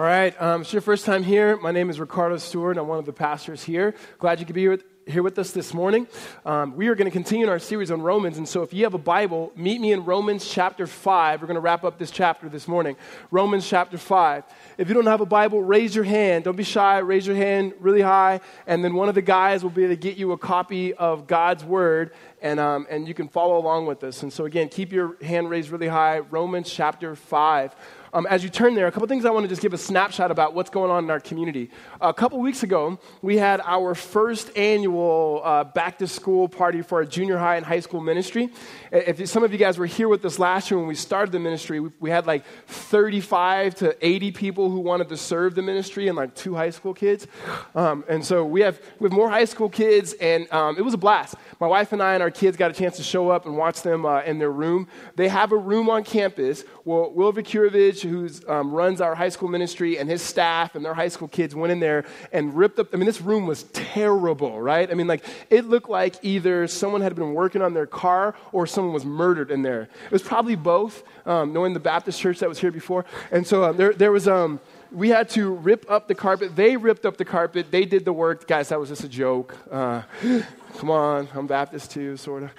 All right, um, it's your first time here. My name is Riccardo Stewart. I'm one of the pastors here. Glad you could be here with, here with us this morning. Um, we are going to continue our series on Romans, and so if you have a Bible, meet me in Romans chapter 5. We're going to wrap up this chapter this morning. Romans chapter 5. If you don't have a Bible, raise your hand. Don't be shy. Raise your hand really high, and then one of the guys will be able to get you a copy of God's Word, and, um, and you can follow along with us. And so, again, keep your hand raised really high. Romans chapter 5. Um, as you turn there, a couple things I want to just give a snapshot about what's going on in our community. A couple weeks ago, we had our first annual uh, back to school party for our junior high and high school ministry. If some of you guys were here with us last year when we started the ministry, we, we had like 35 to 80 people who wanted to serve the ministry and like two high school kids. Um, and so we have, we have more high school kids, and um, it was a blast. My wife and I and our kids got a chance to show up and watch them uh, in their room. They have a room on campus. Well, Will Vikurovich who um, runs our high school ministry, and his staff and their high school kids went in there and ripped up. I mean, this room was terrible, right? I mean, like, it looked like either someone had been working on their car or someone was murdered in there. It was probably both, um, knowing the Baptist church that was here before. And so um, there, there was. Um, we had to rip up the carpet. They ripped up the carpet. They did the work. Guys, that was just a joke. Uh, come on, I'm Baptist too, sort of.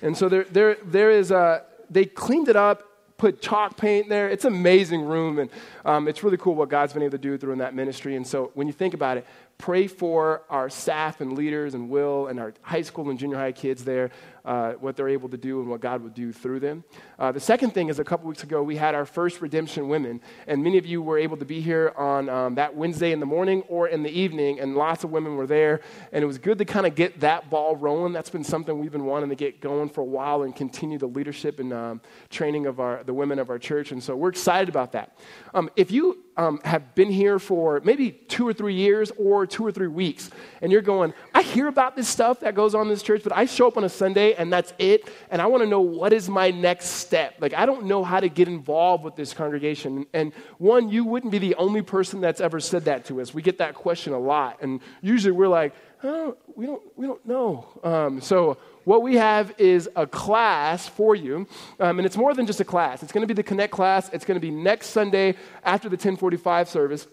And so there, there, there is a, they cleaned it up put chalk paint there. It's an amazing room, and um, it's really cool what God's been able to do through in that ministry. And so when you think about it, pray for our staff and leaders and Will and our high school and junior high kids there uh, what they're able to do and what God will do through them. Uh, the second thing is a couple weeks ago, we had our first Redemption Women, and many of you were able to be here on um, that Wednesday in the morning or in the evening, and lots of women were there. And it was good to kind of get that ball rolling. That's been something we've been wanting to get going for a while and continue the leadership and um, training of our, the women of our church. And so we're excited about that. Um, if you um, have been here for maybe two or three years or two or three weeks, and you're going, I hear about this stuff that goes on in this church, but I show up on a Sunday and that's it. And I want to know what is my next step. Like, I don't know how to get involved with this congregation. And one, you wouldn't be the only person that's ever said that to us. We get that question a lot. And usually we're like, oh, we, don't, we don't know. Um, so, what we have is a class for you um, and it's more than just a class. It's going to be the connect class. It's going to be next sunday after the 1045 service.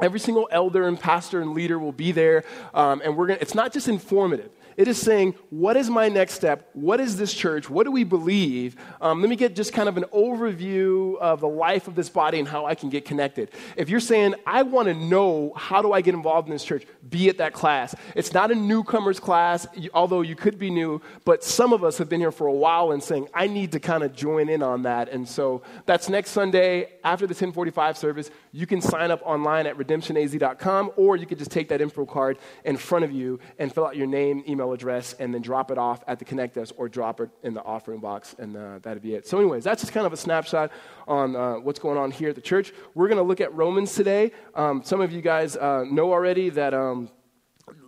Every single elder and pastor and leader will be there um, and we're going it's not just informative it is saying, what is my next step? What is this church? What do we believe? Um, let me get just kind of an overview of the life of this body and how I can get connected. If you're saying, I want to know how do I get involved in this church, be at that class. It's not a newcomer's class, although you could be new, but some of us have been here for a while and saying, I need to kind of join in on that. And so that's next Sunday after the 1045 service. You can sign up online at redemptionaz.com or you could just take that info card in front of you and fill out your name, email, email address and then drop it off at the Connect desk or drop it in the offering box, and uh, that'd be it. So, anyways, that's just kind of a snapshot on uh, what's going on here at the church. We're going to look at Romans today. Um, some of you guys uh, know already that. Um,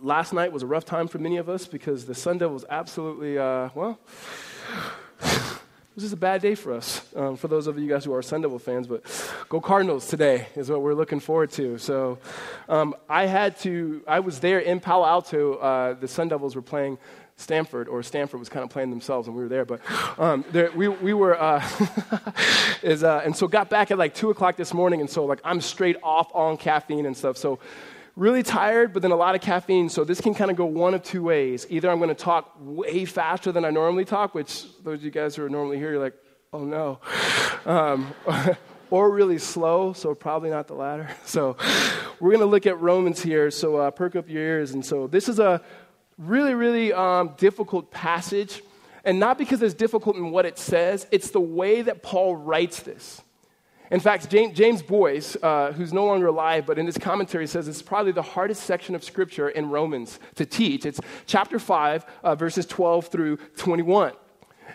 last night was a rough time for many of us because the Sun Devil was absolutely, uh, well, This is a bad day for us, um, for those of you guys who are Sun Devil fans, but go Cardinals today is what we're looking forward to. So um, I had to, I was there in Palo Alto. Uh, the Sun Devils were playing Stanford, or Stanford was kind of playing themselves, and we were there. But um, there, we, we were, uh, is, uh, and so got back at like 2 o'clock this morning, and so like I'm straight off on caffeine and stuff. So really tired, but then a lot of caffeine. So this can kind of go one of two ways. Either I'm going to talk way faster than I normally talk, which those of you guys who are normally here, you're like, oh no. Um, or really slow, so probably not the latter. So we're going to look at Romans here. So uh, perk up your ears. And so this is a really, really um, difficult passage. And not because it's difficult in what it says, it's the way that Paul writes this. In fact, James, Boice, uh, who's no longer alive, but in his commentary says it's probably the hardest section of Scripture in Romans to teach. It's chapter 5, uh, verses 12 through 21.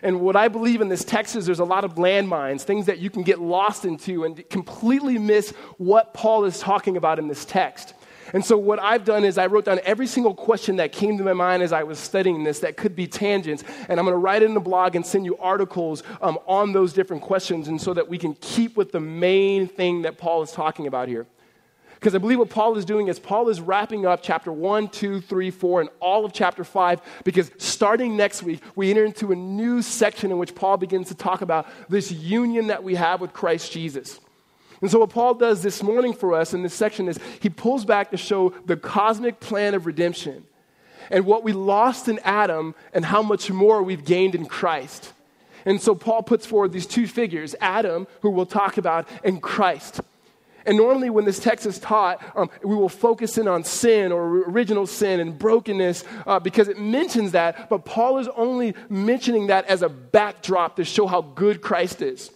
And what I believe in this text is there's a lot of landmines, things that you can get lost into and completely miss what Paul is talking about in this text. And so, what I've done is I wrote down every single question that came to my mind as I was studying this that could be tangents. And I'm going to write it in the blog and send you articles um, on those different questions, and so that we can keep with the main thing that Paul is talking about here. Because I believe what Paul is doing is Paul is wrapping up chapter 1, 2, 3, 4, and all of chapter 5. Because starting next week, we enter into a new section in which Paul begins to talk about this union that we have with Christ Jesus. And so, what Paul does this morning for us in this section is he pulls back to show the cosmic plan of redemption and what we lost in Adam and how much more we've gained in Christ. And so, Paul puts forward these two figures Adam, who we'll talk about, and Christ. And normally, when this text is taught, um, we will focus in on sin or original sin and brokenness uh, because it mentions that, but Paul is only mentioning that as a backdrop to show how good Christ is.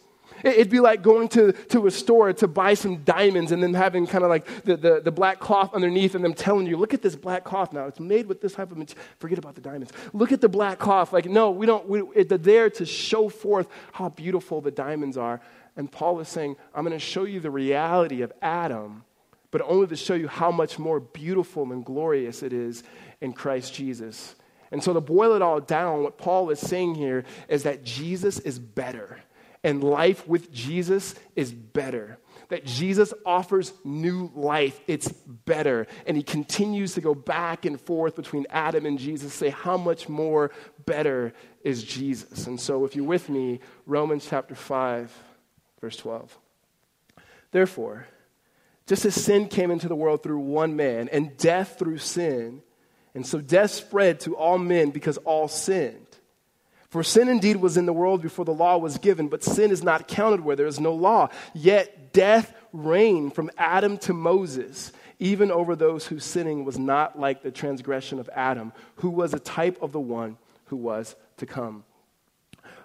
It'd be like going to, to a store to buy some diamonds and then having kind of like the, the, the, black cloth underneath and them telling you, look at this black cloth now. It's made with this type of material. Forget about the diamonds. Look at the black cloth. Like, no, we don't, we, it's there to show forth how beautiful the diamonds are. And Paul is saying, I'm going to show you the reality of Adam, but only to show you how much more beautiful and glorious it is in Christ Jesus. And so, to boil it all down, what Paul is saying here is that Jesus is better and life with Jesus is better. That Jesus offers new life. It's better. And he continues to go back and forth between Adam and Jesus, say, how much more better is Jesus? And so, if you're with me, Romans chapter 5, verse 12. Therefore, just as sin came into the world through one man, and death through sin, and so death spread to all men because all sinned. For sin indeed was in the world before the law was given, but sin is not counted where there is no law. Yet death reigned from Adam to Moses, even over those whose sinning was not like the transgression of Adam, who was a type of the one who was to come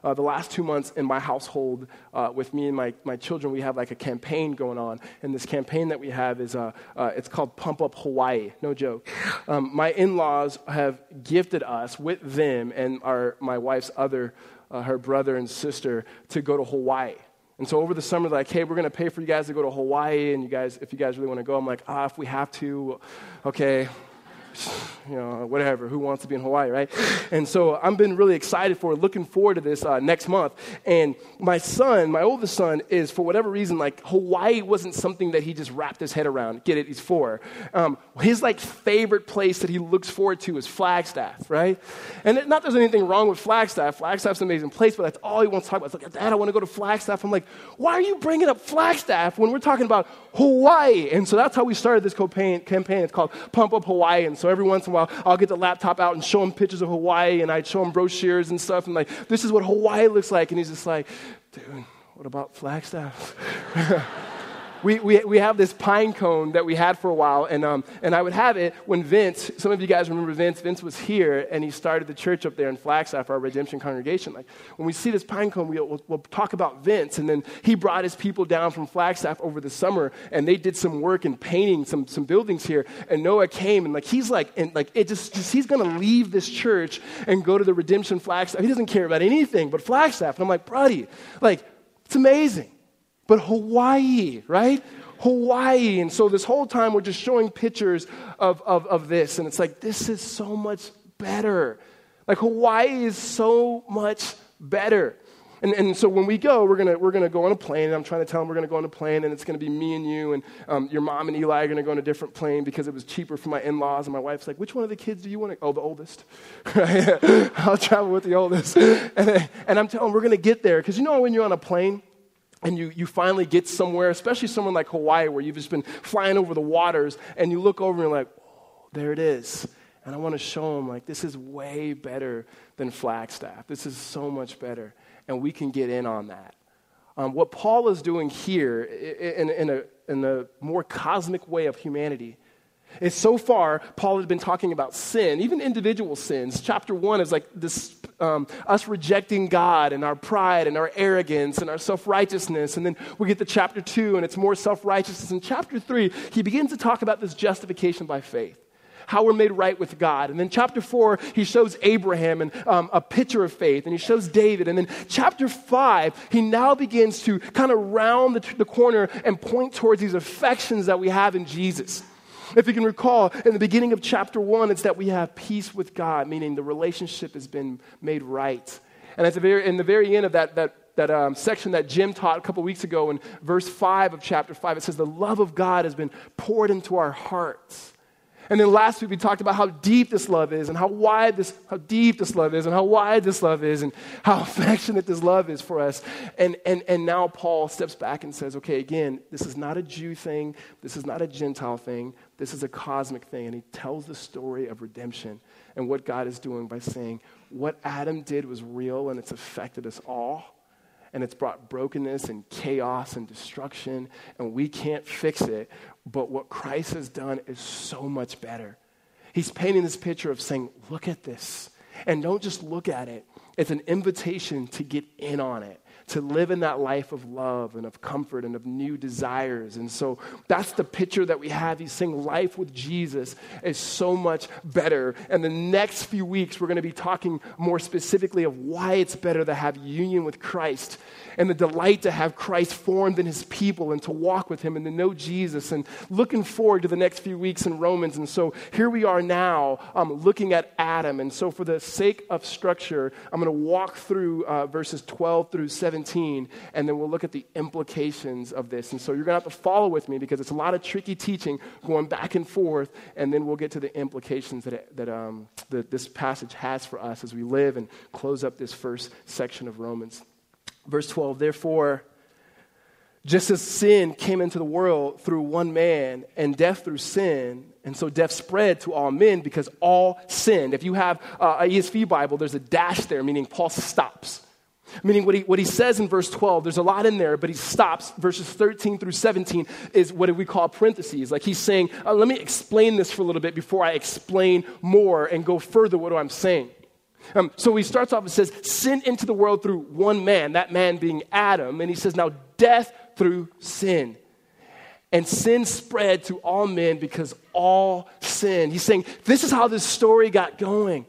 uh, the last two months in my household uh, with me and my, my children, we have like a campaign going on. And this campaign that we have is uh, uh it's called Pump Up Hawaii. No joke. Um, my in laws have gifted us with them and our, my wife's other, uh, her brother and sister, to go to Hawaii. And so over the summer, like, hey, we're going to pay for you guys to go to Hawaii, and you guys, if you guys really want to go, I'm like, ah, if we have to, okay, you know, whatever, who wants to be in Hawaii, right? And so I've been really excited for, looking forward to this uh, next month. And my son, my oldest son, is for whatever reason, like Hawaii wasn't something that he just wrapped his head around. Get it? He's four. Um, his like favorite place that he looks forward to is Flagstaff, right? And it, not there's anything wrong with Flagstaff. Flagstaff's an amazing place, but that's all he wants to talk about. It's like, Dad, I want to go to Flagstaff. I'm like, why are you bringing up Flagstaff when we're talking about Hawaii? And so that's how we started this campaign. campaign. It's called Pump Up Hawaii. And so every once in a while, I'll get the laptop out and show him pictures of Hawaii, and I'd show him brochures and stuff, and like, this is what Hawaii looks like. And he's just like, dude, what about Flagstaff? we, we, we have this pine cone that we had for a while, and, um, and I would have it when Vince, some of you guys remember Vince, Vince was here, and he started the church up there in Flagstaff, our redemption congregation. Like, when we see this pine cone, we'll, we'll, we'll talk about Vince, and then he brought his people down from Flagstaff over the summer, and they did some work in painting some, some buildings here, and Noah came, and like, he's like, and like, it just, just he's gonna leave this church and go to the redemption Flagstaff. He doesn't care about anything but Flagstaff. And I'm like, buddy, like, it's amazing but Hawaii, right? Hawaii. And so this whole time we're just showing pictures of, of, of this. And it's like, this is so much better. Like Hawaii is so much better. And, and so when we go, we're going we're gonna go on a plane. And I'm trying to tell them we're going to go on a plane, and it's going to be me and you, and um, your mom and Eli are going to go on a different plane because it was cheaper for my in laws. And my wife's like, which one of the kids do you want to? Oh, the oldest. I'll travel with the oldest. And, and I'm telling them we're going to get there because you know when you're on a plane, and you, you finally get somewhere, especially someone like Hawaii, where you've just been flying over the waters, and you look over and you're like, oh, there it is. And I want to show them, like, this is way better than Flagstaff. This is so much better. And we can get in on that. Um, what Paul is doing here in, in, a, in a more cosmic way of humanity is so far, Paul has been talking about sin, even individual sins. Chapter one is like this um, us rejecting God and our pride and our arrogance and our self righteousness. And then we get to chapter two, and it's more self righteousness. In chapter three, he begins to talk about this justification by faith how we're made right with God. And then chapter four, he shows Abraham and um, a picture of faith, and he shows David. And then chapter five, he now begins to kind of round the, the corner and point towards these affections that we have in Jesus. If you can recall, in the beginning of chapter one, it's that we have peace with God, meaning the relationship has been made right. And at the very, in the very end of that, that, that um, section that Jim taught a couple weeks ago in verse 5 of chapter 5, it says, The love of God has been poured into our hearts. And then last week we talked about how deep this love is and how wide this, how deep this love is and how wide this love is and how affectionate this love is for us. And, and, and now Paul steps back and says, okay, again, this is not a Jew thing. This is not a Gentile thing. This is a cosmic thing. And he tells the story of redemption and what God is doing by saying, what Adam did was real and it's affected us all and it's brought brokenness and chaos and destruction, and we can't fix it. But what Christ has done is so much better. He's painting this picture of saying, Look at this. And don't just look at it, it's an invitation to get in on it to live in that life of love and of comfort and of new desires. And so that's the picture that we have. He's saying life with Jesus is so much better. And the next few weeks, we're going to be talking more specifically of why it's better to have union with Christ and the delight to have Christ formed in his people and to walk with him and to know Jesus. And looking forward to the next few weeks in Romans. And so here we are now um, looking at Adam. And so, for the sake of structure, I'm going to walk through uh, verses 12 through 17 17, and then we'll look at the implications of this. And so you're going to have to follow with me because it's a lot of tricky teaching going back and forth, and then we'll get to the implications that, it, that, um, that this passage has for us as we live and close up this first section of Romans. Verse 12, therefore, just as sin came into the world through one man and death through sin, and so death spread to all men because all sinned. If you have uh, a ESV Bible, there's a dash there, meaning Paul stops. Meaning, what he, what he says in verse 12, there's a lot in there, but he stops. Verses 13 through 17 is what we call parentheses. Like he's saying, uh, let me explain this for a little bit before I explain more and go further what I'm saying. Um, so he starts off and says, Sin into the world through one man, that man being Adam. And he says, Now death through sin. And sin spread to all men because all sin. He's saying, This is how this story got going.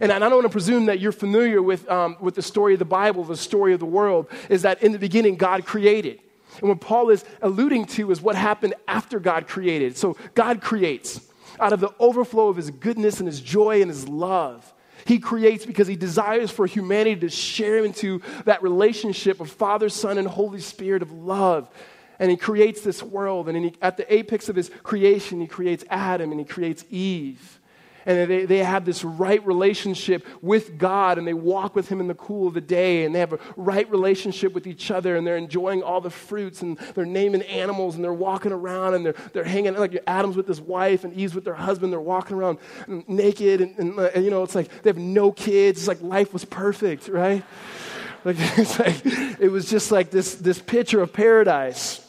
And I don't want to presume that you're familiar with, um, with the story of the Bible, the story of the world, is that in the beginning, God created. And what Paul is alluding to is what happened after God created. So God creates out of the overflow of his goodness and his joy and his love. He creates because he desires for humanity to share into that relationship of Father, Son, and Holy Spirit of love. And he creates this world. And he, at the apex of his creation, he creates Adam and he creates Eve and they, they have this right relationship with God and they walk with Him in the cool of the day and they have a right relationship with each other and they're enjoying all the fruits and they're naming animals and they're walking around and they're, they're hanging like Adam's with his wife and Eve's with their husband. They're walking around naked and, and, and you know, it's like they have no kids. It's like life was perfect, right? Like, like, it was just like this, this picture of paradise.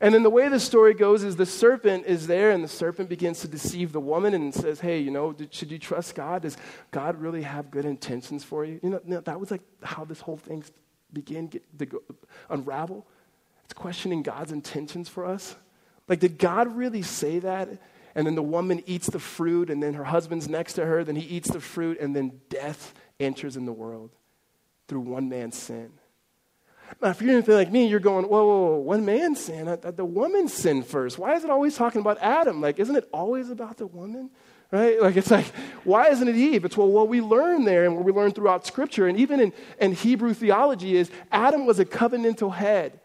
And then the way the story goes is the serpent is there, and the serpent begins to deceive the woman and says, Hey, you know, should you trust God? Does God really have good intentions for you? You know, that was like how this whole thing began to go, unravel. It's questioning God's intentions for us. Like, did God really say that? And then the woman eats the fruit, and then her husband's next to her, then he eats the fruit, and then death enters in the world through one man's sin. Now, if you're anything like me, you're going, whoa, whoa, whoa one man sinned. The woman sin first. Why is it always talking about Adam? Like, isn't it always about the woman? Right? Like, it's like, why isn't it Eve? It's well, what we learn there and what we learn throughout Scripture, and even in, in Hebrew theology, is Adam was a covenantal head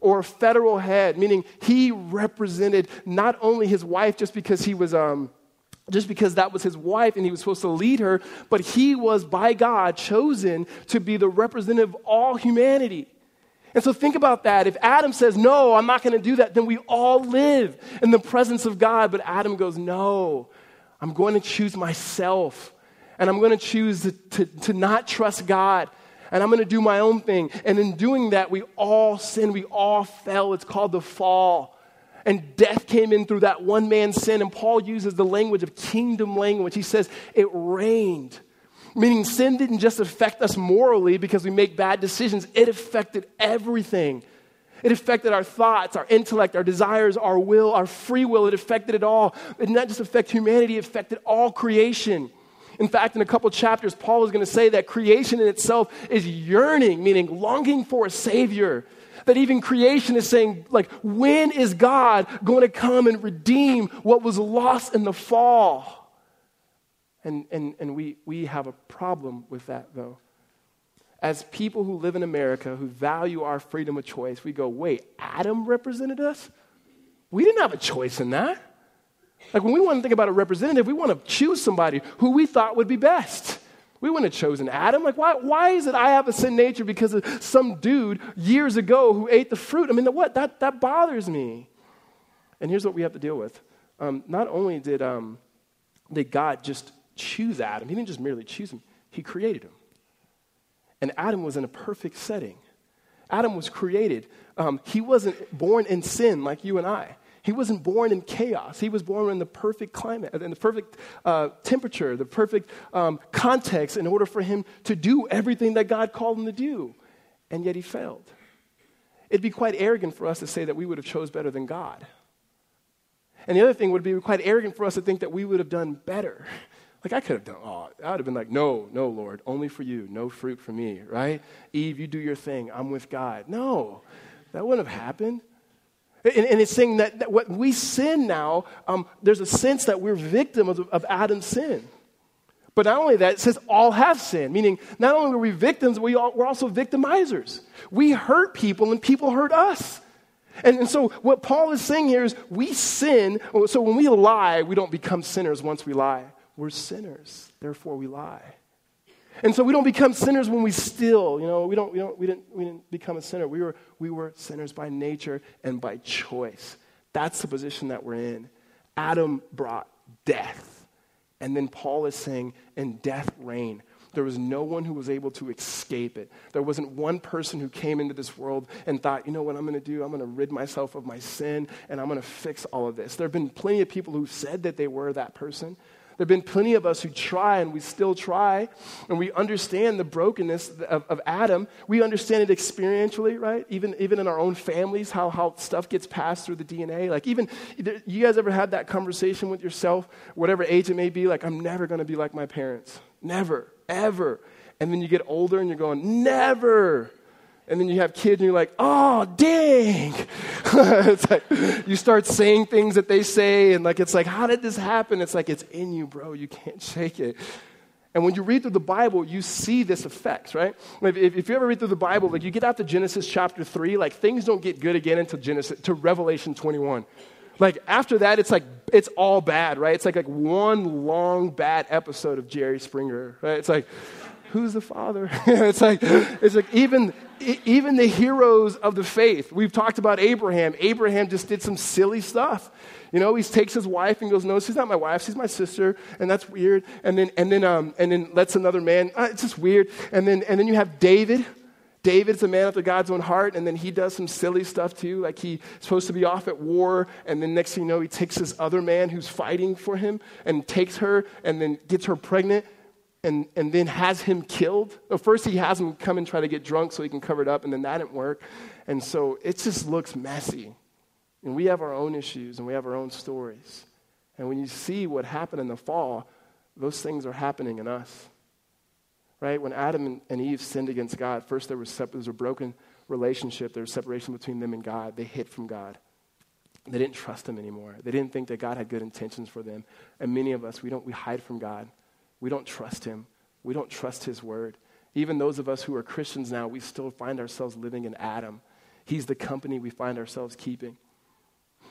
or a federal head, meaning he represented not only his wife just because he was. Um, just because that was his wife and he was supposed to lead her, but he was by God chosen to be the representative of all humanity. And so think about that. If Adam says, No, I'm not going to do that, then we all live in the presence of God. But Adam goes, No, I'm going to choose myself. And I'm going to choose to, to, to not trust God. And I'm going to do my own thing. And in doing that, we all sin. We all fell. It's called the fall and death came in through that one man's sin. And Paul uses the language of kingdom language. He says it reigned, meaning sin didn't just affect us morally because we make bad decisions, it affected everything. It affected our thoughts, our intellect, our desires, our will, our free will. It affected it all. It did not just affect humanity, it affected all creation. In fact, in a couple chapters, Paul is going to say that creation in itself is yearning, meaning longing for a Savior that even creation is saying, like, when is God going to come and redeem what was lost in the fall? And, and, and we, we have a problem with that, though. As people who live in America who value our freedom of choice, we go, wait, Adam represented us? We didn't have a choice in that. Like when we want to think about a representative, we want to choose somebody who we thought would be best. We wouldn't have chosen Adam. Like, why, why is it I have a sin nature because of some dude years ago who ate the fruit? I mean, what? That, that bothers me. And here's what we have to deal with. Um, not only did, um, did God just choose Adam, he didn't just merely choose him, he created him. And Adam was in a perfect setting. Adam was created. Um, he wasn't born in sin like you and I. He wasn't born in chaos. He was born in the perfect climate, in the perfect uh, temperature, the perfect um, context in order for him to do everything that God called him to do. And yet he failed. It'd be quite arrogant for us to say that we would have chose better than God. And the other thing would be quite arrogant for us to think that we would have done better. Like I could have done, oh, I would have been like, no, no, Lord, only for you, no fruit for me, right? Eve, you do your thing, I'm with God. No, that wouldn't have happened. And, and it's saying that, that what we sin now, um, there's a sense that we're victims of, of Adam's sin. But not only that, it says all have sinned, meaning not only are we victims, we all, we're also victimizers. We hurt people and people hurt us. And, and, so, what Paul is saying here is we sin. So, when we lie, we don't become sinners once we lie. We're sinners, therefore, we lie. And so, we don't become sinners when we steal. You know, we, don't, we, don't, we, didn't, we didn't become a sinner. We were, we were sinners by nature and by choice. That's the position that we're in. Adam brought death. And then Paul is saying, and death reigned. There was no one who was able to escape it. There wasn't one person who came into this world and thought, you know what I'm going to do? I'm going to rid myself of my sin and I'm going to fix all of this. There have been plenty of people who said that they were that person. There have been plenty of us who try, and we still try, and we understand the brokenness of, of, Adam. We understand it experientially, right? Even, even in our own families, how, how stuff gets passed through the DNA. Like, even, you guys ever had that conversation with yourself, whatever age it may be, like, I'm never going to be like my parents. Never ever. And then you get older and you're going, never. And then you have kids and you're like, oh, dang. it's like you start saying things that they say, and like it's like, how did this happen? It's like it's in you, bro. You can't shake it. And when you read through the Bible, you see this effect, right? If, if, you ever read through the Bible, like you get out to Genesis chapter 3, like things don't get good again until Genesis, to Revelation 21. Like after that, it's like it's all bad, right? It's like like one long bad episode of Jerry Springer, right? It's like, who's the father? it's like it's like even even the heroes of the faith. We've talked about Abraham. Abraham just did some silly stuff. You know, he takes his wife and goes, "No, she's not my wife. She's my sister," and that's weird. And then and then um and then lets another man. Uh, it's just weird. And then and then you have David David's a man after God's own heart, and then he does some silly stuff too. Like he's supposed to be off at war, and then next thing you know, he takes this other man who's fighting for him and takes her and then gets her pregnant and, and then has him killed. Well, first, he has him come and try to get drunk so he can cover it up, and then that didn't work. And so it just looks messy. And we have our own issues and we have our own stories. And when you see what happened in the fall, those things are happening in us right? When Adam and Eve sinned against God, first there was, sep- there was a broken relationship. There was separation between them and God. They hid from God. They didn't trust Him anymore. They didn't think that God had good intentions for them. And many of us, we, don't, we hide from God. We don't trust Him. We don't trust His word. Even those of us who are Christians now, we still find ourselves living in Adam. He's the company we find ourselves keeping.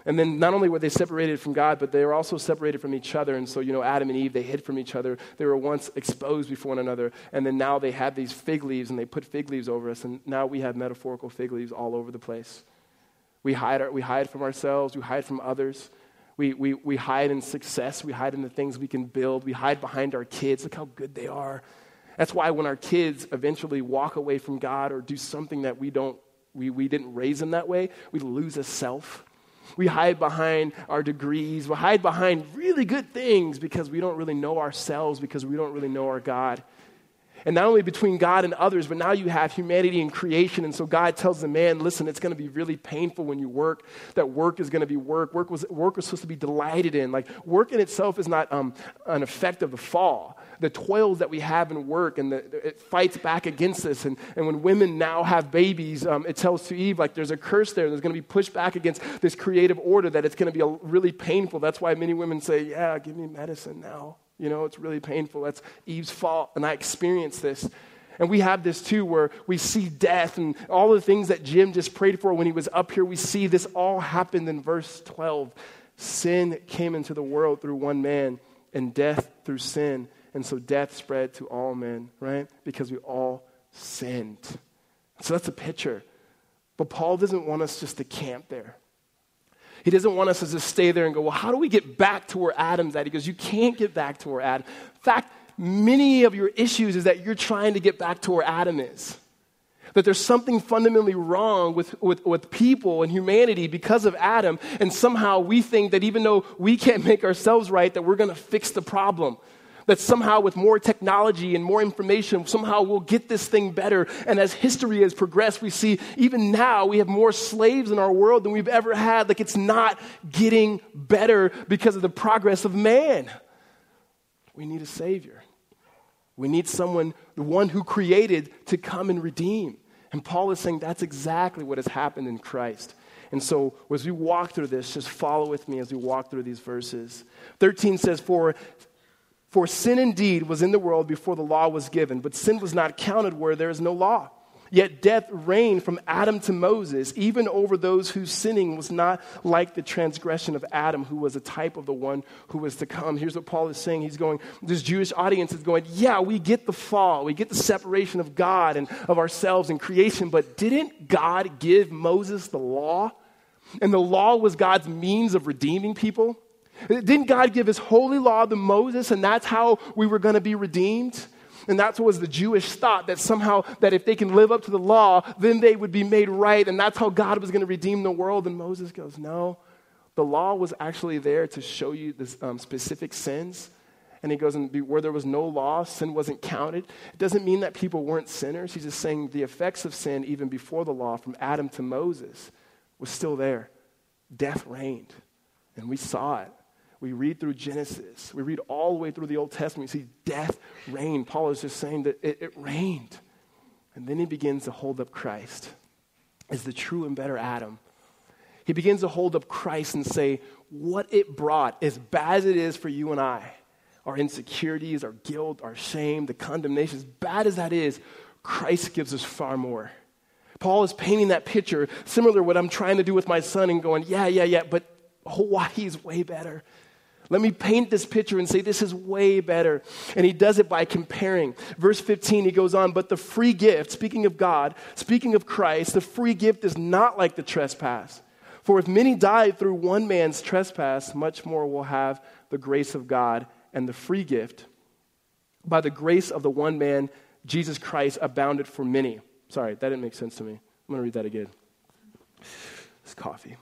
And then not only were they separated from God, but they were also separated from each other. And so, you know, Adam and Eve, they hid from each other. They were once exposed before one another. And then now they have these fig leaves and they put fig leaves over us. And now we have metaphorical fig leaves all over the place. We hide, our, we hide from ourselves, we hide from others. We, we, we hide in success, we hide in the things we can build, we hide behind our kids. Look how good they are. That's why when our kids eventually walk away from God or do something that we don't we, we didn't raise them that way, we lose a self. We hide behind our degrees. We hide behind really good things because we don't really know ourselves, because we don't really know our God. And not only between God and others, but now you have humanity and creation. And so God tells the man, listen, it's going to be really painful when you work. That work is going to be work. Work was, work was supposed to be delighted in. Like, work in itself is not um, an effect of the fall the toils that we have in work and the, it fights back against this. And, and when women now have babies, um, it tells to Eve, like, there's a curse there. There's going to be pushed back against this creative order that it's going to be a, really painful. That's why many women say, yeah, give me medicine now. You know, it's really painful. That's Eve's fault. And I experienced this. And we have this too, where we see death and all the things that Jim just prayed for when he was up here. We see this all happened in verse 12. Sin came into the world through one man, and death through sin. And so death spread to all men, right? Because we all sinned. So that's a picture. But Paul doesn't want us just to camp there. He doesn't want us to just stay there and go, well, how do we get back to where Adam's at? He goes, you can't get back to where Adam. In fact, many of your issues is that you're trying to get back to where Adam is. That there's something fundamentally wrong with, with, with people and humanity because of Adam, and somehow we think that even though we can't make ourselves right, that we're to fix the problem that somehow with more technology and more information, somehow we'll get this thing better. And as history has progressed, we see even now we have more slaves in our world than we've ever had. Like it's not getting better because of the progress of man. We need a Savior. We need someone, the one who created, to come and redeem. And Paul is saying that's exactly what has happened in Christ. And so, as we walk through this, just follow with me as we walk through these verses. 13 says, For for sin indeed was in the world before the law was given, but sin was not counted where there is no law. Yet death reigned from Adam to Moses, even over those whose sinning was not like the transgression of Adam, who was a type of the one who was to come. Here's what Paul is saying. He's going, this Jewish audience is going, yeah, we get the fall, we get the separation of God and of ourselves and creation, but didn't God give Moses the law? And the law was God's means of redeeming people? Didn't God give his holy law to Moses and that's how we were going to be redeemed? And what was the Jewish thought that somehow that if they can live up to the law, then they would be made right and that's how God was going to redeem the world. And Moses goes, "No. The law was actually there to show you the um, specific sins." And he goes, and where there was no law, sin wasn't counted. It doesn't mean that people weren't sinners. He's just saying the effects of sin, even before the law, from Adam to Moses, was still there. Death reigned. And we saw it. We read through Genesis. We read all the way through the Old Testament. We see death reign. Paul is just saying that it, it reigned. And then he begins to hold up Christ as the true and better Adam. He begins to hold up Christ and say, what it brought, as bad as it is for you and I, our insecurities, our guilt, our shame, the condemnation, as bad as that is, Christ gives us far more. Paul is painting that picture, similar to what I'm trying to do with my son and going, yeah, yeah, yeah, but Hawaii's way better. Let me paint this picture and say this is way better. And he does it by comparing. Verse 15, he goes on, but the free gift, speaking of God, speaking of Christ, the free gift is not like the trespass. For if many died through one man's trespass, much more will have the grace of God and the free gift. By the grace of the one man, Jesus Christ, abounded for many. Sorry, that didn't make sense to me. I'm going to read that again. Coffee.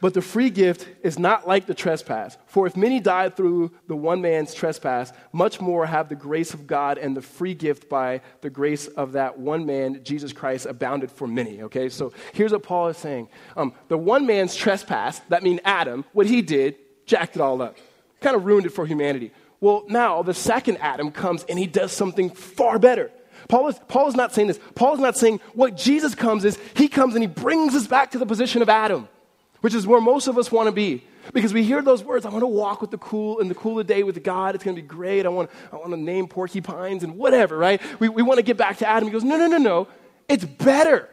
But the free gift is not like the trespass. For if many died through the one man's trespass, much more have the grace of God and the free gift by the grace of that one man, Jesus Christ, abounded for many. Okay, so here's what Paul is saying. Um, the one man's trespass, that means Adam, what he did, jacked it all up, kind of ruined it for humanity. Well, now the second Adam comes and he does something far better. Paul is, Paul is not saying this. Paul is not saying what Jesus comes is, he comes and he brings us back to the position of Adam, which is where most of us want to be. Because we hear those words, I want to walk with the cool in the cool of day with God. It's going to be great. I want, I want to name porcupines and whatever, right? We, we want to get back to Adam. He goes, no, no, no, no. It's better.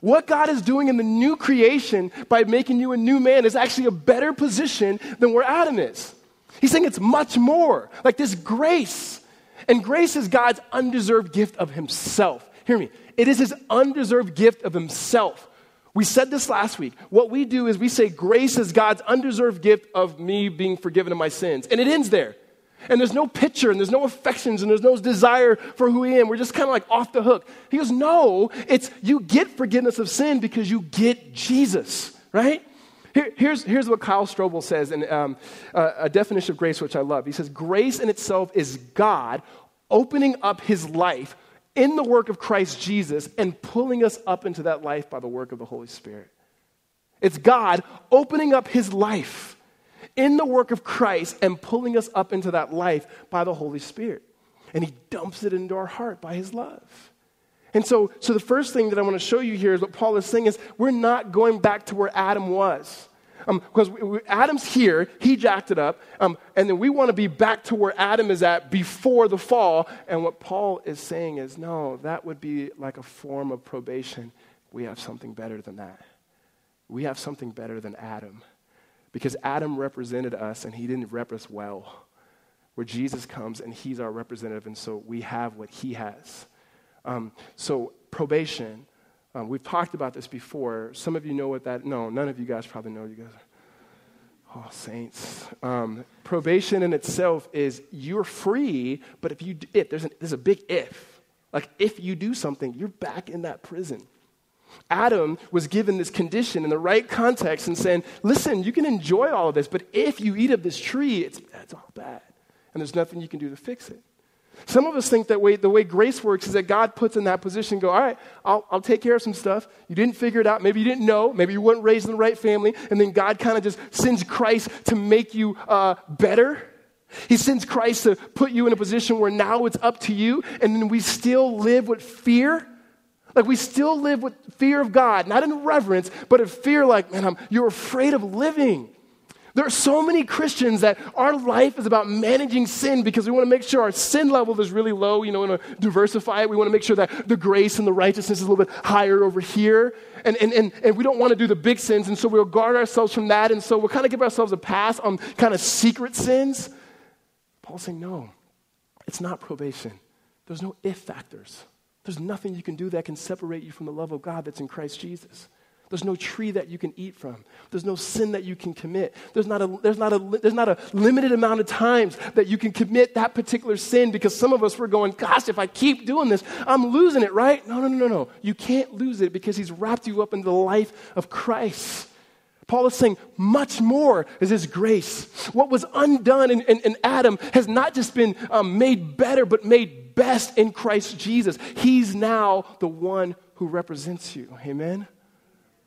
What God is doing in the new creation by making you a new man is actually a better position than where Adam is. He's saying it's much more. Like this grace and grace is God's undeserved gift of Himself. Hear me. It is His undeserved gift of Himself. We said this last week. What we do is we say grace is God's undeserved gift of me being forgiven of my sins. And it ends there. And there's no picture and there's no affections and there's no desire for who I am. We're just kind of like off the hook. He goes, No, it's you get forgiveness of sin because you get Jesus, right? Here, here's, here's what Kyle Strobel says in um, a, a definition of grace, which I love. He says, Grace in itself is God opening up his life in the work of Christ Jesus and pulling us up into that life by the work of the Holy Spirit. It's God opening up his life in the work of Christ and pulling us up into that life by the Holy Spirit. And he dumps it into our heart by his love. And so, so the first thing that I want to show you here is what Paul is saying is we're not going back to where Adam was. Um, because we, Adam's here, he jacked it up, um, and then we want to be back to where Adam is at before the fall. And what Paul is saying is, no, that would be like a form of probation. We have something better than that. We have something better than Adam. because Adam represented us and he didn't rep us well. Where Jesus comes and he's our representative, and so we have what he has. Um, so, probation, um, we've talked about this before. Some of you know what that, no, none of you guys probably know. You guys oh, saints. Um, probation in itself is you're free, but if you, if, there's, an, there's a big if. Like, if you do something, you're back in that prison. Adam was given this condition in the right context and saying, listen, you can enjoy all of this, but if you eat of this tree, it's, it's all bad. And there's nothing you can do to fix it. Some of us think that way, the way grace works is that God puts in that position go, all right, I'll, I'll take care of some stuff. You didn't figure it out. Maybe you didn't know. Maybe you weren't raised in the right family. And then God kind of just sends Christ to make you uh, better. He sends Christ to put you in a position where now it's up to you. And then we still live with fear like we still live with fear of God, not in reverence, but in fear like, man, I'm, you're afraid of living. There are so many Christians that our life is about managing sin because we want to make sure our sin level is really low. You know, we want to diversify it. We want to make sure that the grace and the righteousness is a little bit higher over here. And, and, and, and we don't want to do the big sins. And so we'll guard ourselves from that. And so we'll kind of give ourselves a pass on kind of secret sins. Paul's saying, no, it's not probation. There's no if factors. There's nothing you can do that can separate you from the love of God that's in Christ Jesus. There's no tree that you can eat from. There's no sin that you can commit. There's not, a, there's, not a, there's not a limited amount of times that you can commit that particular sin because some of us were going, gosh, if I keep doing this, I'm losing it, right? No, no, no, no, no. You can't lose it because he's wrapped you up in the life of Christ. Paul is saying much more is his grace. What was undone in, in, in Adam has not just been um, made better, but made best in Christ Jesus. He's now the one who represents you. Amen?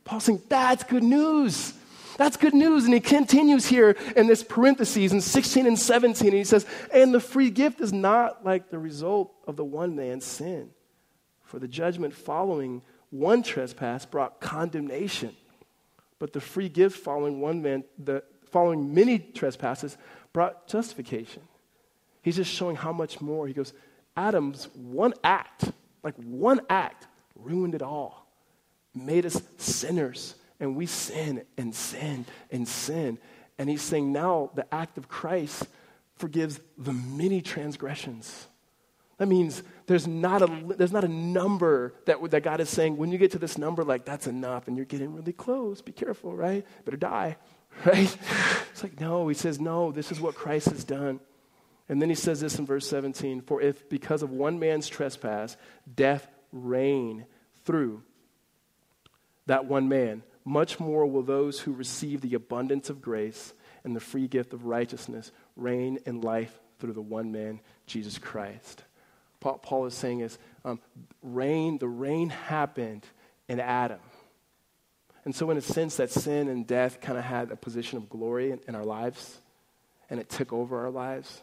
Paul's saying that's good news. That's good news. And he continues here in this parentheses in 16 and 17. And he says, And the free gift is not like the result of the one man's sin. For the judgment following one trespass brought condemnation. But the free gift following one man, the following many trespasses, brought justification. He's just showing how much more. He goes, Adam's one act, like one act, ruined it all, made us sinners. And we sin and sin and sin. And he's saying now the act of Christ forgives the many transgressions. That means there's not a, there's not a number that, that God is saying, when you get to this number, like, that's enough, and you're getting really close. Be careful, right? Better die, right? It's like, no, he says, no, this is what Christ has done. And then he says this in verse 17 For if because of one man's trespass, death reigned through that one man, much more will those who receive the abundance of grace and the free gift of righteousness reign in life through the one man, Jesus Christ. Paul is saying is um, reign, the rain happened in Adam. And so, in a sense, that sin and death kind of had a position of glory in, in, our lives, and it took over our lives.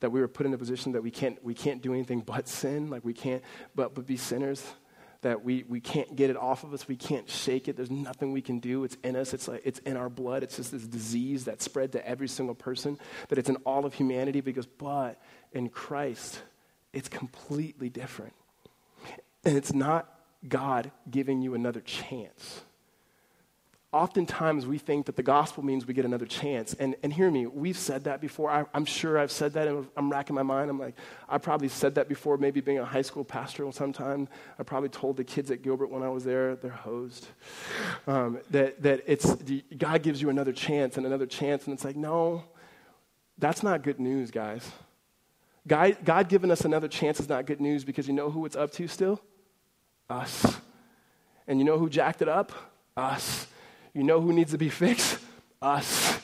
That we were put in a position that we can't, we can't do anything but sin, like we can't but, but be sinners. That we, we can't get it off of us, we can't shake it. There's nothing we can do. It's in us. It's like it's in our blood. It's just this disease that spread to every single person. That it's in all of humanity. Because, but in Christ, it's completely different. And it's not God giving you another chance. Oftentimes, we think that the gospel means we get another chance. And, and hear me, we've said that before. I, am sure I've said that, and I'm racking my mind. I'm like, I probably said that before, maybe being a high school pastor sometime. I probably told the kids at Gilbert when I was there, they're hosed, um, that, that it's, God gives you another chance and another chance. And it's like, no, that's not good news, guys. God, God giving us another chance is not good news because you know who it's up to still? Us. And you know who jacked it up? Us. You know who needs to be fixed? Us.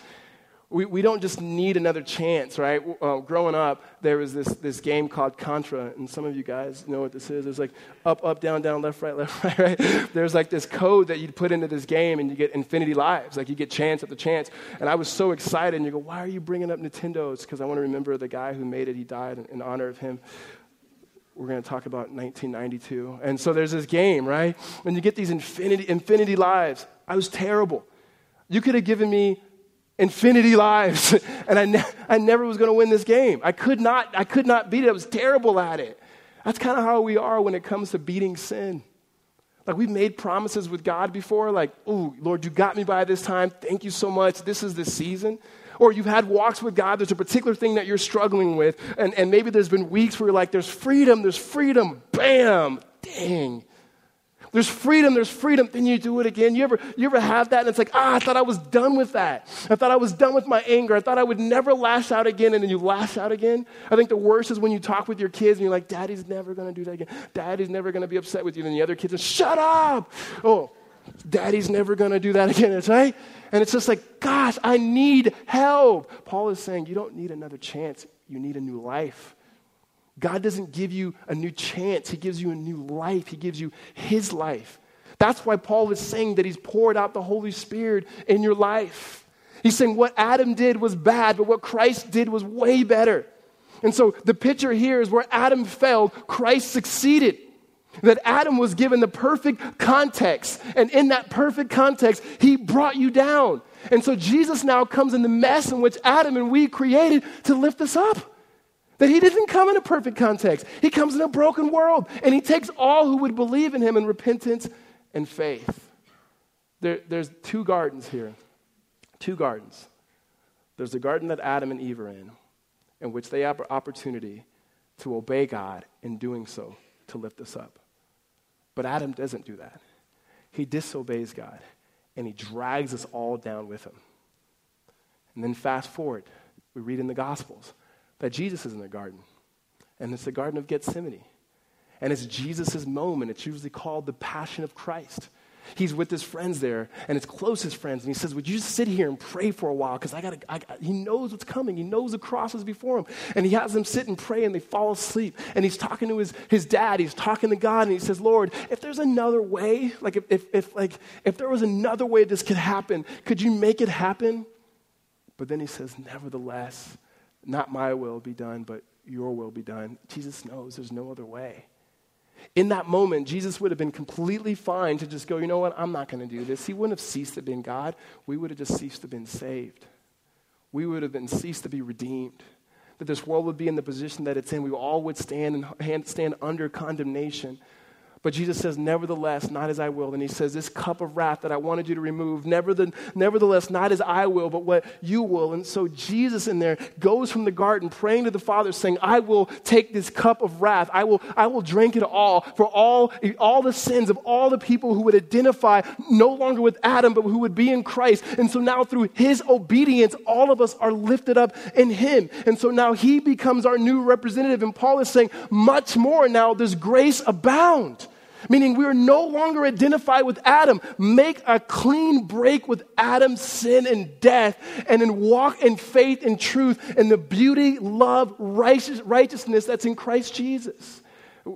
We, we don't just need another chance, right? Uh, growing up, there was this, this game called Contra, and some of you guys know what this is. It's like up, up, down, down, left, right, left, right, right. There's like this code that you'd put into this game, and you get infinity lives. Like you get chance after chance. And I was so excited, and you go, Why are you bringing up Nintendo's? Because I want to remember the guy who made it. He died in, in honor of him we're going to talk about 1992. And so there's this game, right? And you get these infinity, infinity lives. I was terrible. You could have given me infinity lives. and I, ne- I never was going to win this game. I could not, I could not beat it. I was terrible at it. That's kind of how we are when it comes to beating sin. Like we've made promises with God before, like, oh, Lord, you got me by this time. Thank you so much. This is the season. Or you've had walks with God, there's a particular thing that you're struggling with, and, and maybe there's been weeks where you're like, there's freedom, there's freedom, bam, dang. There's freedom, there's freedom. Then you do it again. You ever, you ever have that? And it's like, ah, I thought I was done with that. I thought I was done with my anger. I thought I would never lash out again, and then you lash out again. I think the worst is when you talk with your kids and you're like, Daddy's never to do that again. Daddy's never to be upset with you. And the other kids are, shut up. Oh, Daddy's never going to do that again. Right. And it's just like, gosh, I need help. Paul is saying, you don't need another chance. You need a new life. God doesn't give you a new chance, He gives you a new life. He gives you His life. That's why Paul is saying that He's poured out the Holy Spirit in your life. He's saying what Adam did was bad, but what Christ did was way better. And so the picture here is where Adam failed, Christ succeeded. That Adam was given the perfect context. And in that perfect context, he brought you down. And so Jesus now comes in the mess in which Adam and we created to lift us up. That he didn't come in a perfect context. He comes in a broken world, and he takes all who would believe in him in repentance and faith. There, there's two gardens here. Two gardens. There's the garden that Adam and Eve are in, in which they have opportunity to obey God in doing so to lift us up. But Adam doesn't do that. He disobeys God, and he drags us all down with him. And then fast forward, we read in the Gospels that Jesus is in the garden. And it's the Garden of Gethsemane. And it's Jesus' moment. It's usually called the Passion of Christ. He's with his friends there and his closest friends. And he says, Would you just sit here and pray for a while? Because I got to, he knows what's coming. He knows the cross is before him. And he has them sit and pray and they fall asleep. And he's talking to his, his dad. He's talking to God. And he says, Lord, if there's another way, like if, if, if, like if there was another way this could happen, could you make it happen? But then he says, Nevertheless, not my will be done, but your will be done. Jesus knows there's no other way. In that moment, Jesus would have been completely fine to just go, you know what, I'm not going to do this. He wouldn't have ceased to be God. We would have just ceased to be saved. We would have been ceased to be redeemed. That this world would be in the position that it's in. We all would stand and stand under condemnation. But Jesus says, Nevertheless, not as I will. And he says, This cup of wrath that I wanted you to remove, nevertheless, not as I will, but what you will. And so Jesus in there goes from the garden praying to the Father, saying, I will take this cup of wrath. I will, I will drink it all for all, all the sins of all the people who would identify no longer with Adam, but who would be in Christ. And so now through his obedience, all of us are lifted up in him. And so now he becomes our new representative. And Paul is saying, much more now, does grace abound meaning we are no longer identified with Adam. Make a clean break with Adam's sin and death, and then walk in faith and truth and the beauty, love, righteous, righteousness that's in Christ Jesus.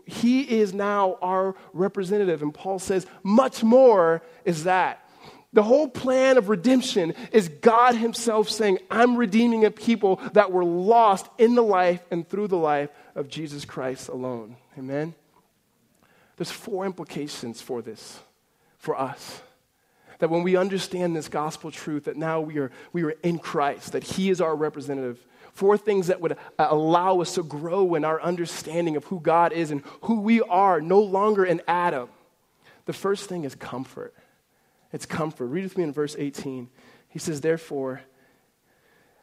He is now our representative, and Paul says, much more is that. The whole plan of redemption is God Himself saying, I'm redeeming a people that were lost in the life and through the life of Jesus Christ alone. Amen? There's four implications for this, for us. That when we understand this gospel truth, that now we are, we are in Christ, that He is our representative. Four things that would uh, allow us to grow in our understanding of who God is and who we are, no longer in Adam. The first thing is comfort. It's comfort. Read with me in verse 18. He says, Therefore,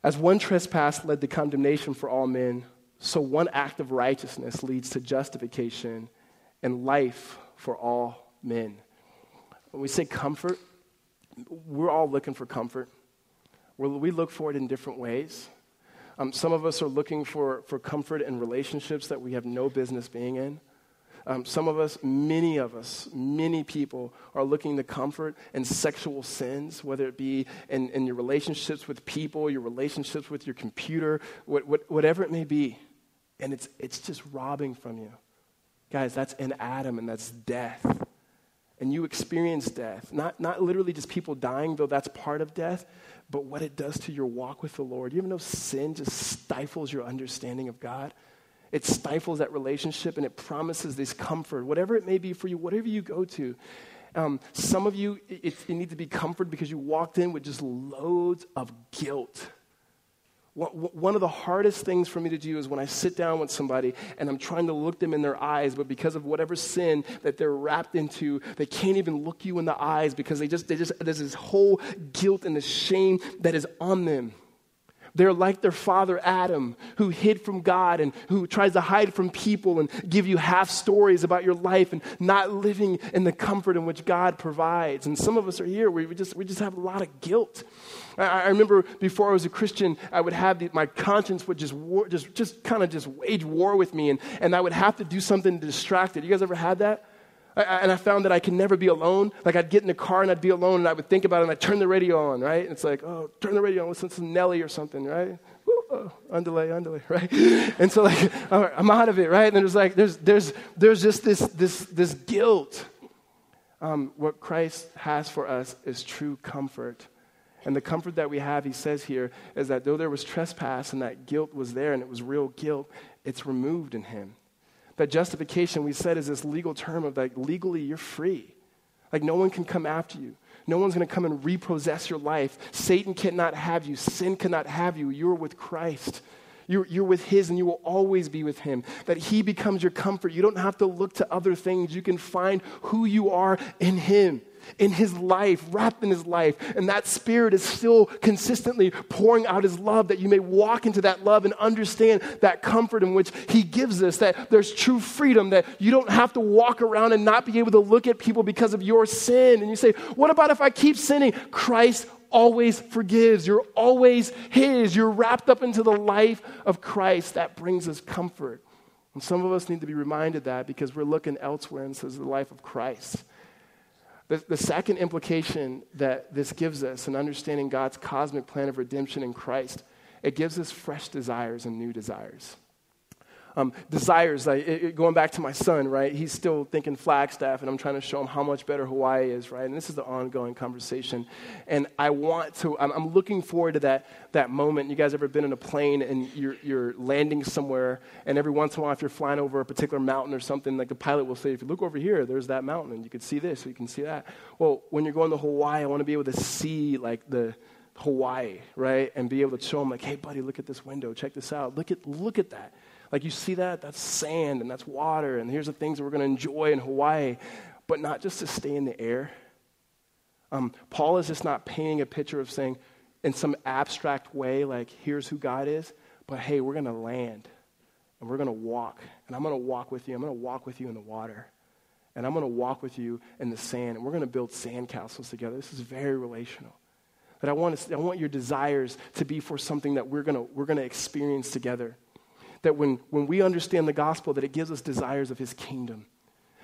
as one trespass led to condemnation for all men, so one act of righteousness leads to justification and life for all men. When we say comfort, we're all looking for comfort. We're, we look for it in different ways. Um, some of us are looking for, for comfort in relationships that we have no business being in. Um, some of us, many of us, many people are looking to comfort in sexual sins, whether it be in, in your relationships with people, your relationships with your computer, what, what, whatever it may be. And it's, it's just robbing from you. Guys, that's in Adam, and that's death. And you experience death. Not, not literally just people dying, though that's part of death, but what it does to your walk with the Lord. You ever know sin just stifles your understanding of God? It stifles that relationship and it promises this comfort, whatever it may be for you, whatever you go to. Um, some of you, it, it need to be comfort because you walked in with just loads of guilt One of the hardest things for me to do is when I sit down with somebody and I'm trying to look them in their eyes, but because of whatever sin that they're wrapped into, they can't even look you in the eyes because they just, they just, there's this whole guilt and the shame that is on them. They're like their father Adam, who hid from God and who tries to hide from people and give you half stories about your life and not living in the comfort in which God provides. And some of us are here, we just, we just have a lot of guilt. I, I remember before I was a Christian, I would have the, my conscience would just, war, just, just kind of just wage war with me, and, and I would have to do something to distract it. You guys ever had that? I, and I found that I could never be alone. Like I'd get in the car and I'd be alone and I would think about it and I'd turn the radio on, right? And it's like, oh, turn the radio on, listen to Nelly or something, right? Oh, underlay, underlay, right? And so like, I'm out of it, right? And there's like, there's, there's, there's just this, this, this guilt. Um, what Christ has for us is true comfort. And the comfort that we have, he says here, is that though there was trespass and that guilt was there and it was real guilt, it's removed in him. That justification, we said, is this legal term of like legally you're free. Like no one can come after you. No one's going to come and repossess your life. Satan cannot have you. Sin cannot have you. You're with Christ. You're, you're with His and you will always be with Him. That He becomes your comfort. You don't have to look to other things. You can find who you are in Him in his life, wrapped in his life. And that spirit is still consistently pouring out his love that you may walk into that love and understand that comfort in which he gives us, that there's true freedom, that you don't have to walk around and not be able to look at people because of your sin. And you say, What about if I keep sinning? Christ always forgives. You're always his. You're wrapped up into the life of Christ. That brings us comfort. And some of us need to be reminded that because we're looking elsewhere and says the life of Christ. The, the second implication that this gives us in understanding God's cosmic plan of redemption in Christ, it gives us fresh desires and new desires. Um, desires, like, it, it, going back to my son, right? He's still thinking Flagstaff, and I'm trying to show him how much better Hawaii is, right? And this is the ongoing conversation. And I want to, I'm, I'm looking forward to that, that moment. You guys ever been in a plane and you're, you're landing somewhere, and every once in a while, if you're flying over a particular mountain or something, like the pilot will say, if you look over here, there's that mountain, and you can see this, or you can see that. Well, when you're going to Hawaii, I want to be able to see, like, the, Hawaii, right? And be able to show them, like, hey, buddy, look at this window. Check this out. Look at, look at that. Like, you see that? That's sand and that's water, and here's the things that we're going to enjoy in Hawaii, but not just to stay in the air. Um, Paul is just not painting a picture of saying, in some abstract way, like, here's who God is, but hey, we're going to land and we're going to walk, and I'm going to walk with you. I'm going to walk with you in the water, and I'm going to walk with you in the sand, and we're going to build sandcastles together. This is very relational. That I want, to, I want your desires to be for something that we're going we're going to experience together that when, when we understand the gospel, that it gives us desires of his kingdom.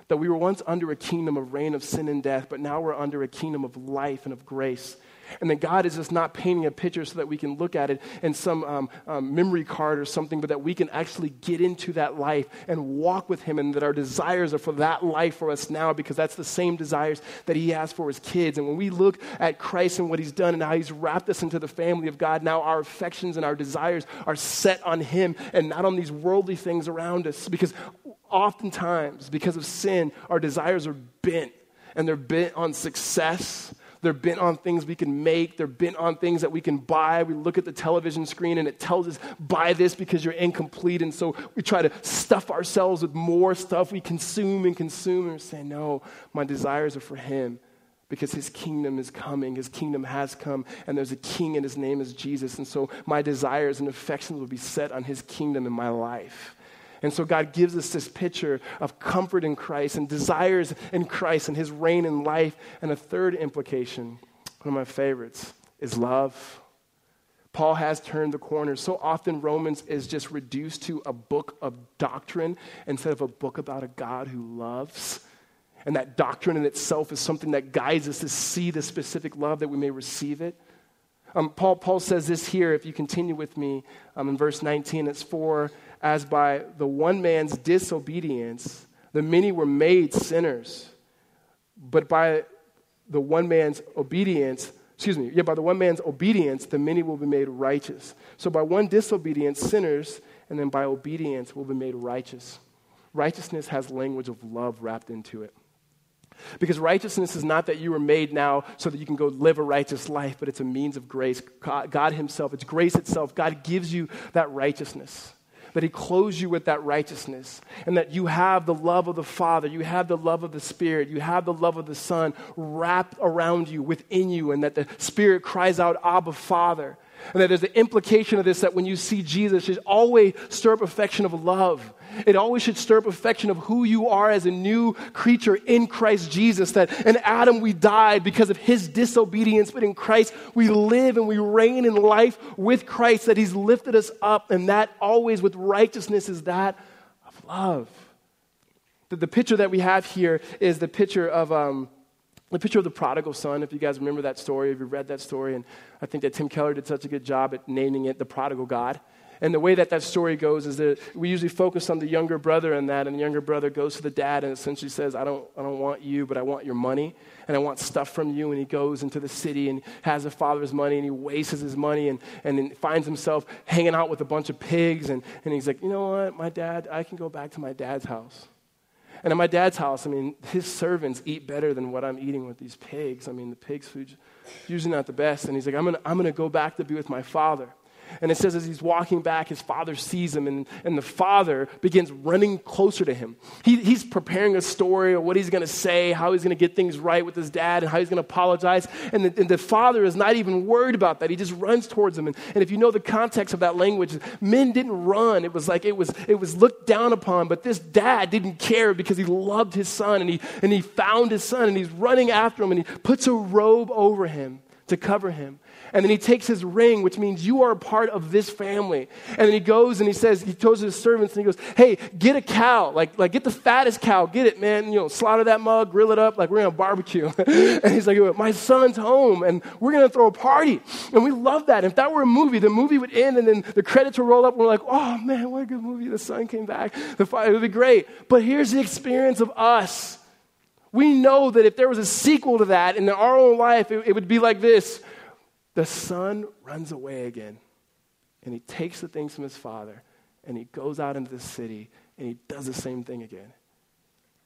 That we were once under a kingdom of reign of sin and death, but now we're under a kingdom of life and of grace. And that God is just not painting a picture so that we can look at it in some um, um, memory card or something, but that we can actually get into that life and walk with Him, and that our desires are for that life for us now because that's the same desires that He has for His kids. And when we look at Christ and what He's done and how He's wrapped us into the family of God, now our affections and our desires are set on Him and not on these worldly things around us because oftentimes, because of sin, our desires are bent and they're bent on success they're bent on things we can make. They're bent on things that we can buy. We look at the television screen and it tells us, buy this because you're incomplete. And so we try to stuff ourselves with more stuff we consume and consume. And say, no, my desires are for Him because his kingdom is coming. His kingdom has come, and there's a king, and his name is Jesus. And so my desires and affections will be set on his kingdom in my life. And so God gives us this picture of comfort in Christ and desires in Christ and his reign in life. And a third implication, one of my favorites, is love. Paul has turned the corner. So often, Romans is just reduced to a book of doctrine instead of a book about a God who loves. And that doctrine in itself is something that guides us to see the specific love that we may receive it. Um, Paul, Paul says this here, if you continue with me um, in verse 19, it's for as by the one man's disobedience, the many were made sinners. But by the one man's obedience, excuse me, yeah, by the one man's obedience, the many will be made righteous. So by one disobedience, sinners, and then by obedience will be made righteous. Righteousness has language of love wrapped into it. Because righteousness is not that you were made now so that you can go live a righteous life, but it's a means of grace. God, God Himself, it's grace itself. God gives you that righteousness that He clothes you with that righteousness, and that you have the love of the Father, you have the love of the Spirit, you have the love of the Son wrapped around you, within you, and that the Spirit cries out, Abba, Father. And that there's the implication of this that when you see Jesus, it should always stir up affection of love. It always should stir up affection of who you are as a new creature in Christ Jesus. That in Adam we died because of his disobedience, but in Christ we live and we reign in life with Christ, that he's lifted us up, and that always with righteousness is that of love. The, the picture that we have here is the picture of. Um, the picture of the prodigal son, if you guys remember that story, if you read that story, and I think that Tim Keller did such a good job at naming it the prodigal God. And the way that that story goes is that we usually focus on the younger brother in that, and the younger brother goes to the dad and essentially says, I don't, I don't want you, but I want your money, and I want stuff from you. And he goes into the city and has the father's money, and he wastes his money, and, and finds himself hanging out with a bunch of pigs. And, and he's like, You know what, my dad, I can go back to my dad's house. And at my dad's house, I mean, his servants eat better than what I'm eating with these pigs. I mean, the pigs' food's usually not the best. And he's like, I'm going to I'm going to go back to be with my father. And it says as he's walking back, his father sees him, and, and the father begins running closer to him. He, he's preparing a story of what he's going to say, how he's going to get things right with his dad, and how he's going to apologize. And the, and the, father is not even worried about that. He just runs towards him. And, and if you know the context of that language, men didn't run. It was like it was, it was looked down upon, but this dad didn't care because he loved his son, and he, and he found his son, and he's running after him, and he puts a robe over him to cover him. And then he takes his ring, which means you are a part of this family. And then he goes and he says, he tells his servants and he goes, hey, get a cow. Like, like get the fattest cow. Get it, man. You know, slaughter that mug, grill it up. Like we're going to barbecue. and he's like, my son's home and we're going to throw a party. And we love that. If that were a movie, the movie would end and then the credits would roll up and we're like, oh man, what a good movie. The son came back. The fire, it would be great. But here's the experience of us. We know that if there was a sequel to that in our own life, it, it would be like this the son runs away again and he takes the things from his father and he goes out into the city and he does the same thing again.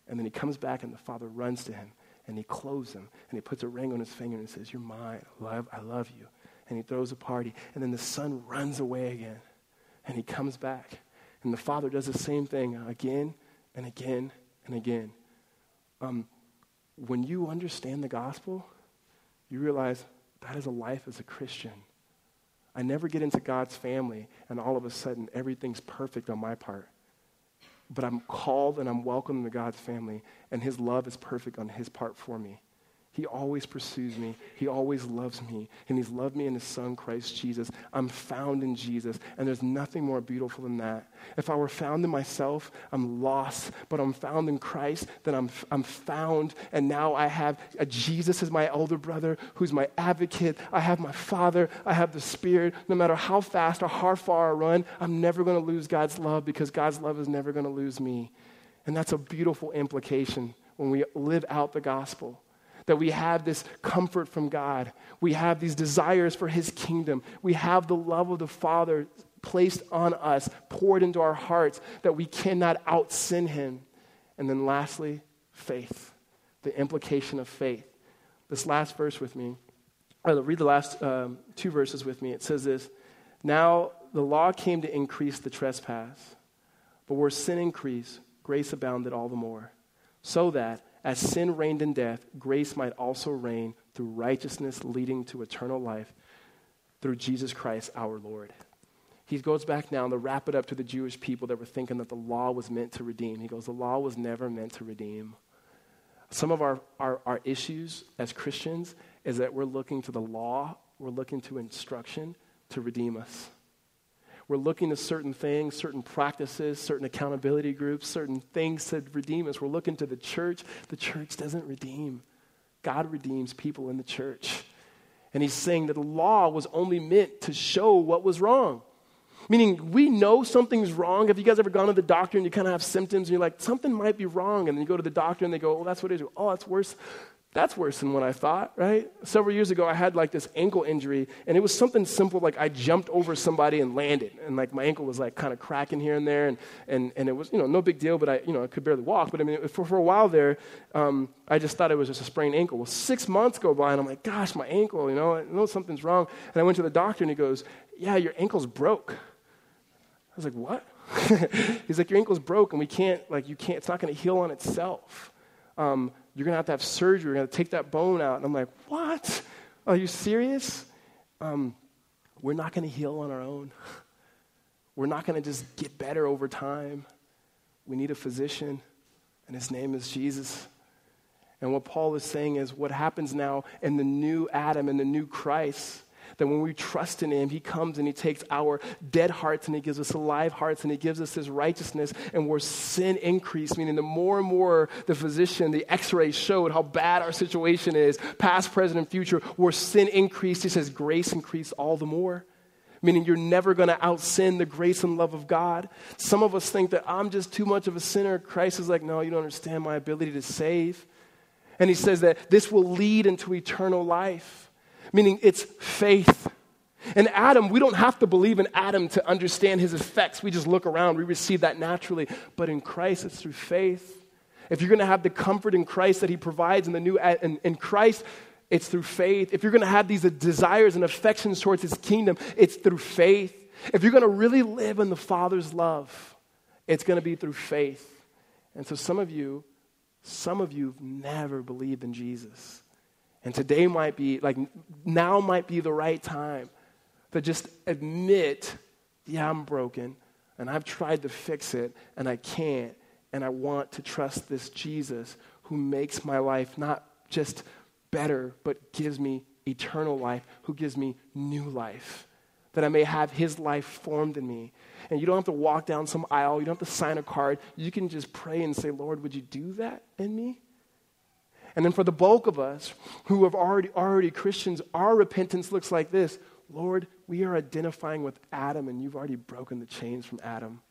And then he comes back and the father runs to him and he clothes him and he puts a ring on his finger and says, You're mine. Love, I love you. And he throws a party. And then the son runs away again and he comes back. And the father does the same thing again and again and again. Um, when you understand the gospel, you realize that is a life as a Christian. I never get into God's family and all of a sudden everything's perfect on my part. But I'm called and I'm welcome into God's family, and His love is perfect on His part for me. He always pursues me. He always loves me. And He's loved me in His Son, Christ Jesus. I'm found in Jesus. And there's nothing more beautiful than that. If I were found in myself, I'm lost. But I'm found in Christ, then I'm, I'm found. And now I have Jesus as my elder brother who's my advocate. I have my Father. I have the Spirit. No matter how fast or how far I run, I'm never going to lose God's love because God's love is never going to lose me. And that's a beautiful implication when we live out the gospel that we have this comfort from God. We have these desires for His kingdom. We have the love of the Father placed on us, poured into our hearts, that we cannot out sin Him. And then lastly, faith, the implication of faith. This last verse with me, read the last um, two verses with me. It says this Now the law came to increase the trespass, but where sin increased, grace abounded all the more, so that as sin reigned in death, grace might also reign through righteousness leading to eternal life through Jesus Christ our Lord. He goes back now to wrap it up to the Jewish people that were thinking that the law was meant to redeem. He goes, The law was never meant to redeem. Some of our, our, our issues as Christians is that we're looking to the law, we're looking to instruction to redeem us. We're looking to certain things, certain practices, certain accountability groups, certain things to redeem us. We're looking to the church. The church doesn't redeem, God redeems people in the church. And he's saying that the law was only meant to show what was wrong. Meaning, we know something's wrong. Have you guys ever gone to the doctor and you kind of have symptoms and you're like, something might be wrong? And then you go to the doctor and they go, oh, that's what it is. Oh, that's worse that's worse than what I thought, right? Several years ago, I had like this ankle injury, and it was something simple like I jumped over somebody and landed, and like my ankle was like kind of cracking here and there, and, and, and it was, you know, no big deal, but I, you know, I could barely walk. But I mean, for, for a while there, um, I just thought it was just a sprained ankle. Well, six months go by, and I'm like, gosh, my ankle, you know, I know something's wrong. And I went to the doctor, and he goes, yeah, your ankle's broke. I was like, what? He's like, your ankle's broke, and we can't, like, you can't, it's not going to heal on itself. Um, you're going to have to have surgery. We're going to take that bone out. And I'm like, What? Are you serious? Um, we're not going to heal on our own. We're not going to just get better over time. We need a physician, and his name is Jesus. And what Paul is saying is what happens now in the new Adam and the new Christ that when we trust in Him, He comes and He takes our dead hearts and He gives us alive hearts and He gives us His righteousness. And where sin increased, meaning the more and more the physician, the x ray showed how bad our situation is, past, present, and future, where sin increased, He says grace increased all the more meaning you're never going to out sin the grace and love of God. Some of us think that I'm just too much of a sinner. Christ is like, no, you don't understand my ability to save. And he says that this will lead into eternal life meaning it's faith. And Adam, we don't have to believe in Adam to understand his effects. We just look around, we receive that naturally. But in Christ, it's through faith. If you're going to have the comfort in Christ that he provides in the new in, in Christ, it's through faith. If you're going to have these uh, desires and affections towards his kingdom, it's through faith. If you're going to really live in the Father's love, it's going to be through faith. And so some of you, some of you have never believed in Jesus. And today might be, like, now might be the right time to just admit, yeah, I'm broken, and I've tried to fix it, and I can't, and I want to trust this Jesus who makes my life not just better, but gives me eternal life, who gives me new life, that I may have his life formed in me. And you don't have to walk down some aisle, you don't have to sign a card. You can just pray and say, Lord, would you do that in me? And then for the bulk of us who have already already Christians, our repentance looks like this. Lord, we are identifying with Adam and you've already broken the chains from Adam.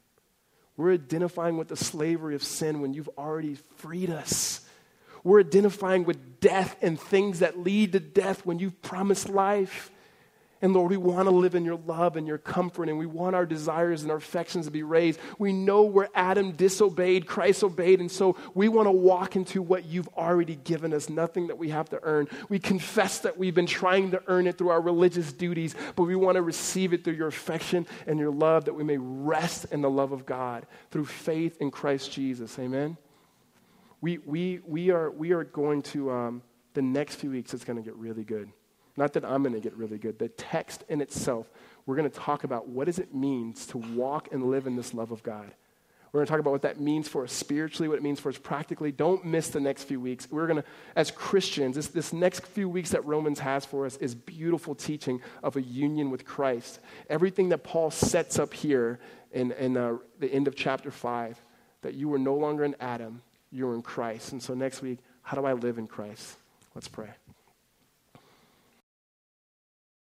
We're identifying with the slavery of sin when you've already freed us. We're identifying with death and things that lead to death when you've promised life. And Lord, we want to live in your love and your comfort, and we want our desires and our affections to be raised. We know where Adam disobeyed, Christ obeyed, and so we want to walk into what you've already given us, nothing that we have to earn. We confess that we've been trying to earn it through our religious duties, but we want to receive it through your affection and your love, that we may rest in the love of God through faith in Christ Jesus. Amen? We, we, we, are, we are going to, um, the next few weeks, it's going to get really good. Not that I'm going to get really good. The text in itself, we're going to talk about what does it means to walk and live in this love of God. We're going to talk about what that means for us spiritually, what it means for us practically. Don't miss the next few weeks. We're going to, as Christians, this, this next few weeks that Romans has for us is beautiful teaching of a union with Christ. Everything that Paul sets up here in, in uh, the end of chapter 5, that you are no longer in Adam, you're in Christ. And so next week, how do I live in Christ? Let's pray.